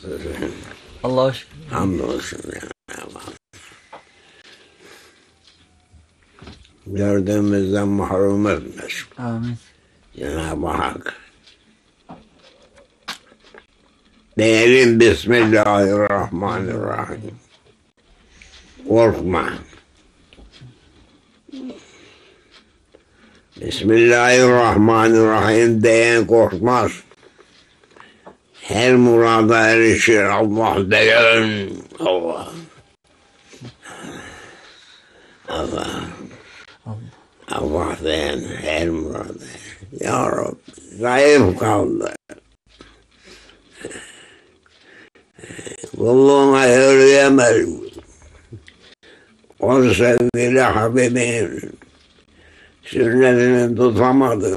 Şükür. Hamdolsun ya Allah. Gördüğümüzden mahrum etmesin Amin. Cenab-ı Hak. Diyelim Bismillahirrahmanirrahim. Korkma. Bismillahirrahmanirrahim diyen korkmaz. Her murada erişir Allah diyen Allah. Allah. Allah diyen her murada. Ya Rabbi zayıf kaldı. Kulluğuna yürüyemez. O sevgili Habibin sünnetini tutamadı.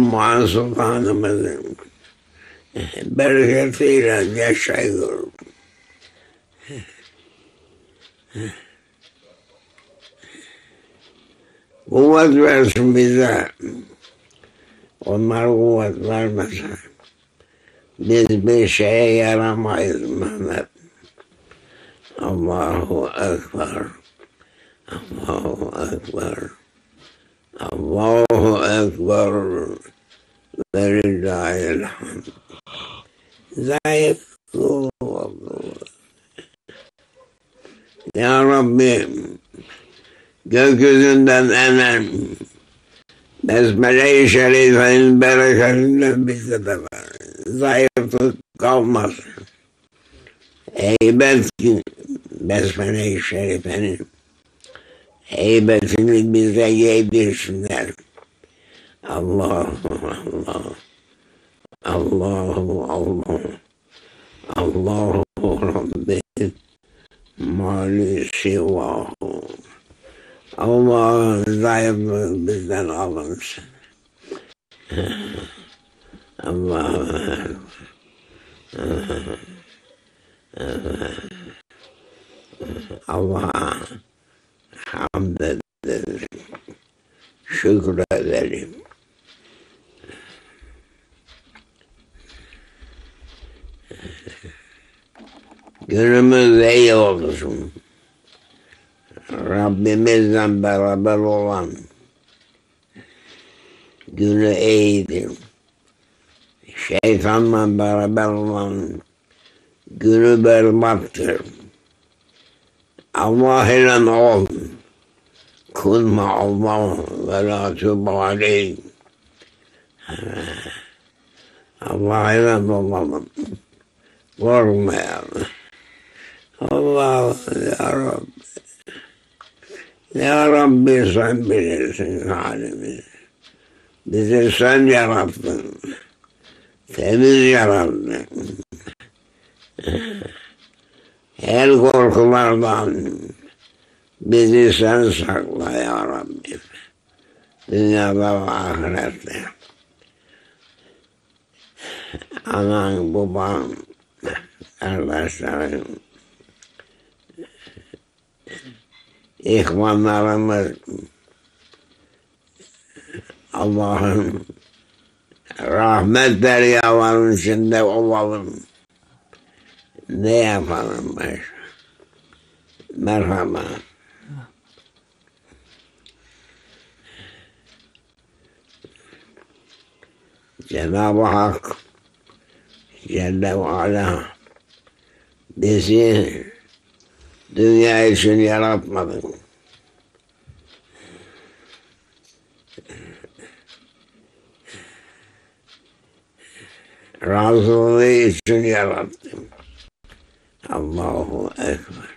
Ümmü Sultanımızın bereketiyle yaşıyor. Kuvvet versin bize. Onlar kuvvet vermese biz bir şeye yaramayız Mehmet. Allahu Ekber. Allahu Ekber. Allahu Ekber. Ve lillahil hamd. Zayıf. Ya Rabbi gökyüzünden enen Besmele-i Şerife'nin bereketinden bize de var. Zayıflık kalmaz. Heybet Besmele-i Şerife'nin heybetini bize yedirsinler. Allah Allah. Allahu Allah. Allahu Rabbi mali sivahu Allah zayıflığı bizden alınsın. Allah Allah'a hamd edelim. Şükredelim. Günümüz iyi olsun. Rabbimizle beraber olan günü iyidir. Şeytanla beraber olan günü berbattır. Allah ile ol. Kun ma'allah ve la tübali. Allah ile olalım. Korkmayalım. Allah ya Rabbi. Ya Rabbi sen bilirsin halimizi. Bizi sen yarattın. Temiz yarattın. Her korkulardan bizi sen sakla ya Rabbi. Dünyada ve ahirette. Anan, baban, kardeşlerin, ihvanlarımız Allah'ın rahmet deryalarının içinde olalım. Ne yapalım baş? Merhaba. Cenab-ı Hak Celle ve Ala bizi dünya için yaratmadı. Razılığı için yarattım. Allahu Ekber.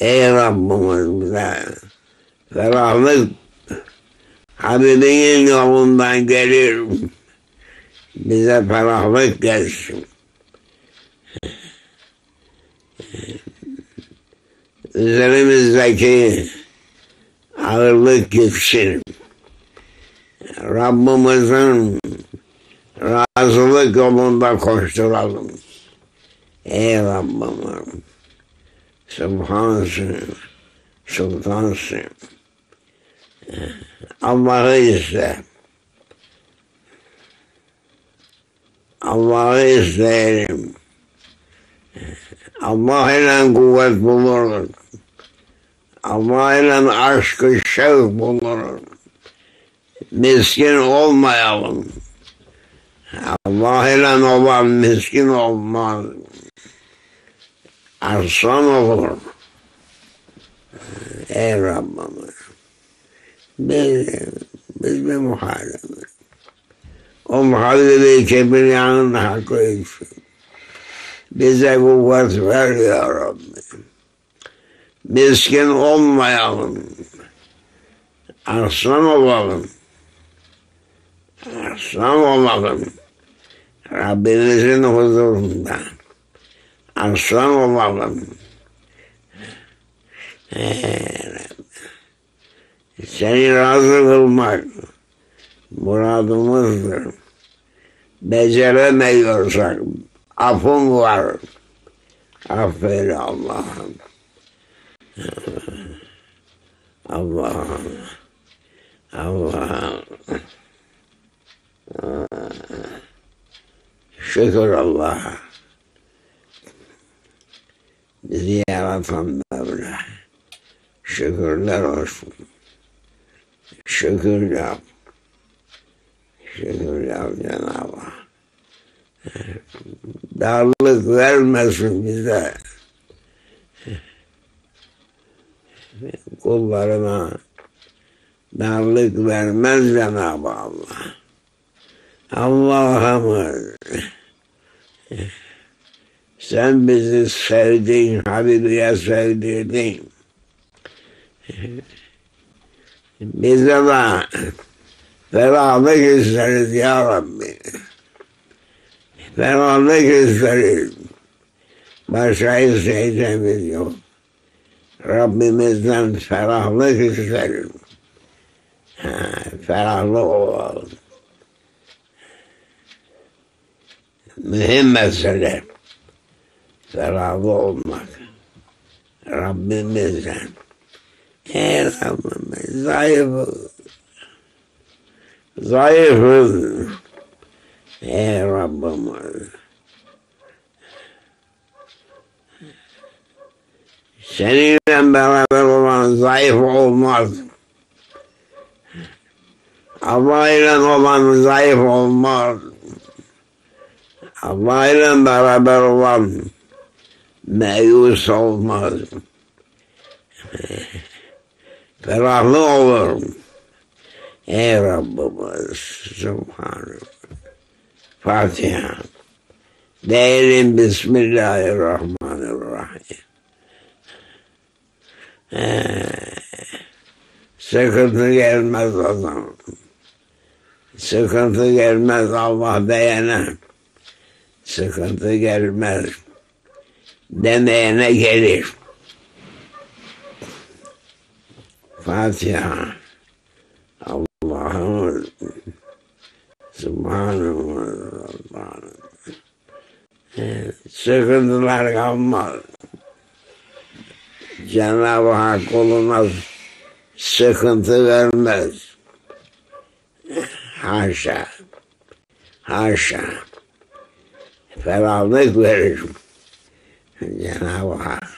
Ey Rabbimiz bize ve rahmet Habibinin yolundan gelir. Bize ferahlık gelsin. Üzerimizdeki ağırlık gitsin. Rabbimizin razılık yolunda koşturalım. Ey Rabbim, Subhansın, Sultansın. Allah'ı iste. Allah'ı isteyelim. Allah ile kuvvet buluruz. Allah ile aşkı şevk buluruz. Miskin olmayalım. Allah ile olan miskin olmaz. Aslan olur. Ey Rabbimiz. Biz, biz bir muhalefet. O muhallebi kebriyanın hakkı için. Bize kuvvet ver ya Rabbi. Miskin olmayalım. Aslan olalım. Aslan olalım. Rabbimizin huzurunda. Aslan olalım. Seni razı kılmak muradımızdır. Beceremiyorsak affın var. Affeyle Allah'ım. Allah'ım. Allah'ım. Şükür Allah'a. Bizi yaratan Mevla. Şükürler olsun. Şükür yap. Şükür yap Cenab-ı Hak. Darlık vermesin bize. Kullarına darlık vermez Cenab-ı Allah. Allah'ım sen bizi sevdin, Habibiye sevdirdin. Bize de ferahlık isteriz ya Rabbi. Ferahlık isteriz. Başka isteyeceğimiz yok. Rabbimizden ferahlık isteriz. Ferahlık olalım. Mühim mesele. Ferahlı olmak. Rabbimizden. Ey Rabbimiz zayıfız. Zayıfız. Ey Rabbimiz. Seninle beraber olan zayıf olmaz. Allah ile olan zayıf olmaz. İle beraber olan meyus olmaz. Ferahlı olur. Ey Rabbimiz Subhanallah. Fatiha. Değilim Bismillahirrahmanirrahim. Ee, sıkıntı gelmez o zaman. Sıkıntı gelmez Allah diyene. Sıkıntı gelmez. Demeyene gelir. Fatiha. Allah'ım Subhanahu ve Allah'ım. Sıkıntılar kalmaz. Cenab-ı Hak kuluna sıkıntı vermez. Haşa. Haşa. Ferahlık verir. Cenab-ı Hak.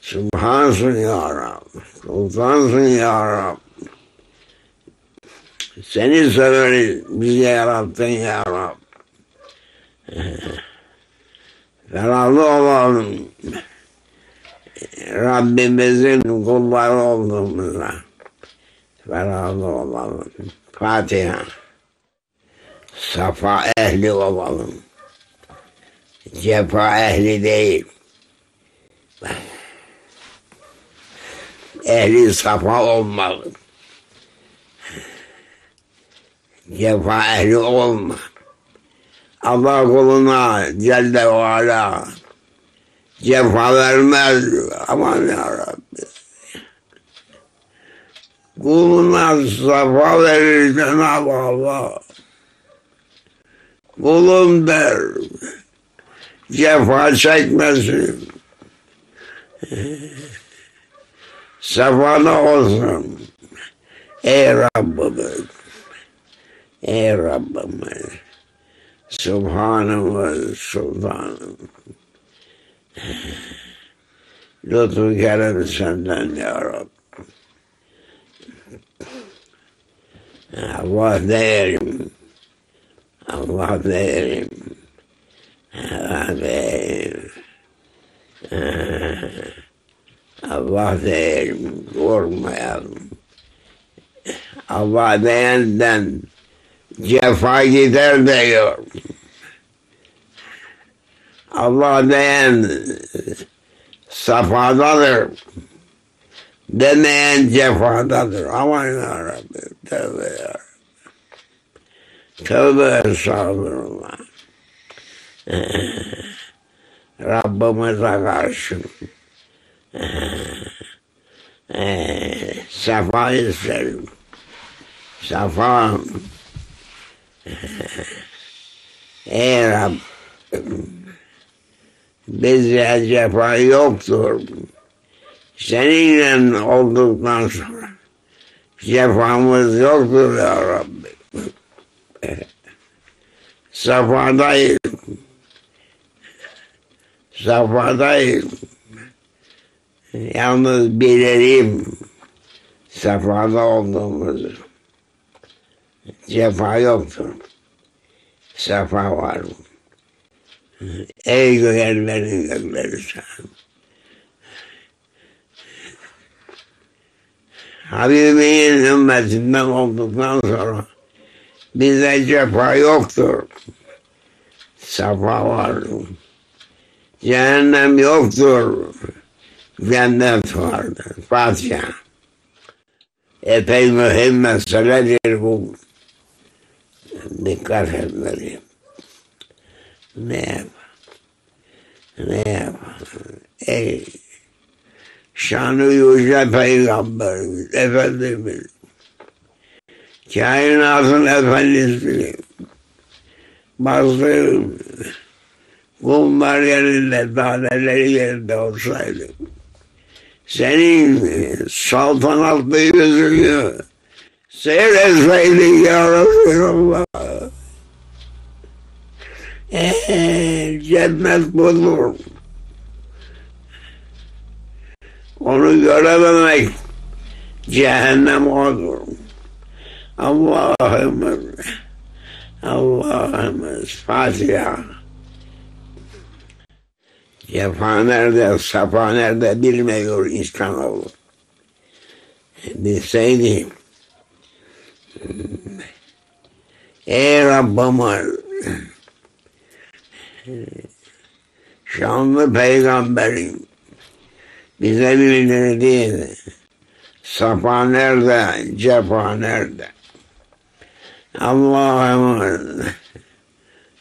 Subhansın ya Rab. Sultansın ya Rab. Seni severiz. Bizi yarattın ya Rab. Ferahlı olalım. Rabbimizin kulları olduğumuzda. Ferahlı olalım. Fatiha. Safa ehli olalım. Cefa ehli değil. Ehli safa olmalı. Cefa ehli olma. Allah kuluna Celle ve Ala cefa vermez. Aman ya Rabbi. Kuluna safa verir Cenab-ı Allah. Kulum der. Cefa çekmesin. Sefalı olsun. Ey Rabbimiz, ey Rabbimiz, Subhanım ve Sultanım. Lütfu kerem senden ya Rabbi. Allah değerim. Allah değerim. Değerim. Allah değerim. Korkmayalım. Allah beğenden cefa gider diyor. Allah beğen safadadır. Demeyen cefadadır. Aman ya Rabbi. Tövbe ya Rabbi. Tövbe estağfurullah. Rabbimize karşı safa isterim. Safa Ey Rabbim bizde cefa yoktur. Seninle olduktan sonra cefamız yoktur ya Rabbi. Safadayız. Safadayız. Yalnız bilelim safada olduğumuzu. Cefa yoktur. Safa var. Ey göğerlerin gökleri sen. Habibi'nin ümmetinden olduktan sonra bize cefa yoktur. Safa var. Cehennem yoktur. Cennet vardır. Fatiha. Epey mühim meseledir bu. Dikkat etmeliyim. Ne yap? Ne yap? Ey şanı yüce peygamberimiz, Efendimiz, kainatın efendisi, bazı kumlar yerinde, taneleri yerinde olsaydı, senin saltanatlı yüzünü seyretseydin ya Resulallah. Ee, cennet budur. Onu görememek cehennem odur. Allah'ımız, Allah'ımız Fatiha. Cefa nerede, safa nerede bilmiyor insanoğlu. Bilseydi, Ey Rabbimiz, şanlı peygamberim, bize bildirdi. Safa nerede, cefa nerede? Allah'ımız,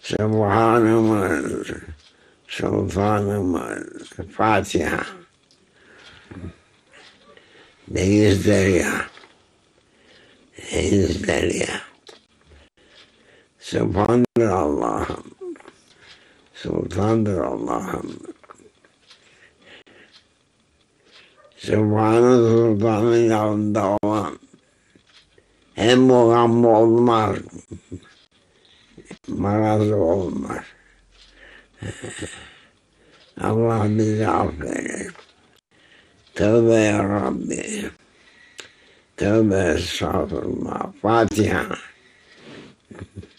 Subhanımız, Sultanımız, Fatiha. Denizler ya. Denizler ya. Subhandır Allah'ım. Sultandır Allah'ım. Sübhanı Sultan'ın yanında olan hem mugam olmaz, marazı olmaz. Allah bizi affeder. Tövbe ya Rabbi. Tövbe estağfurullah. Fatiha.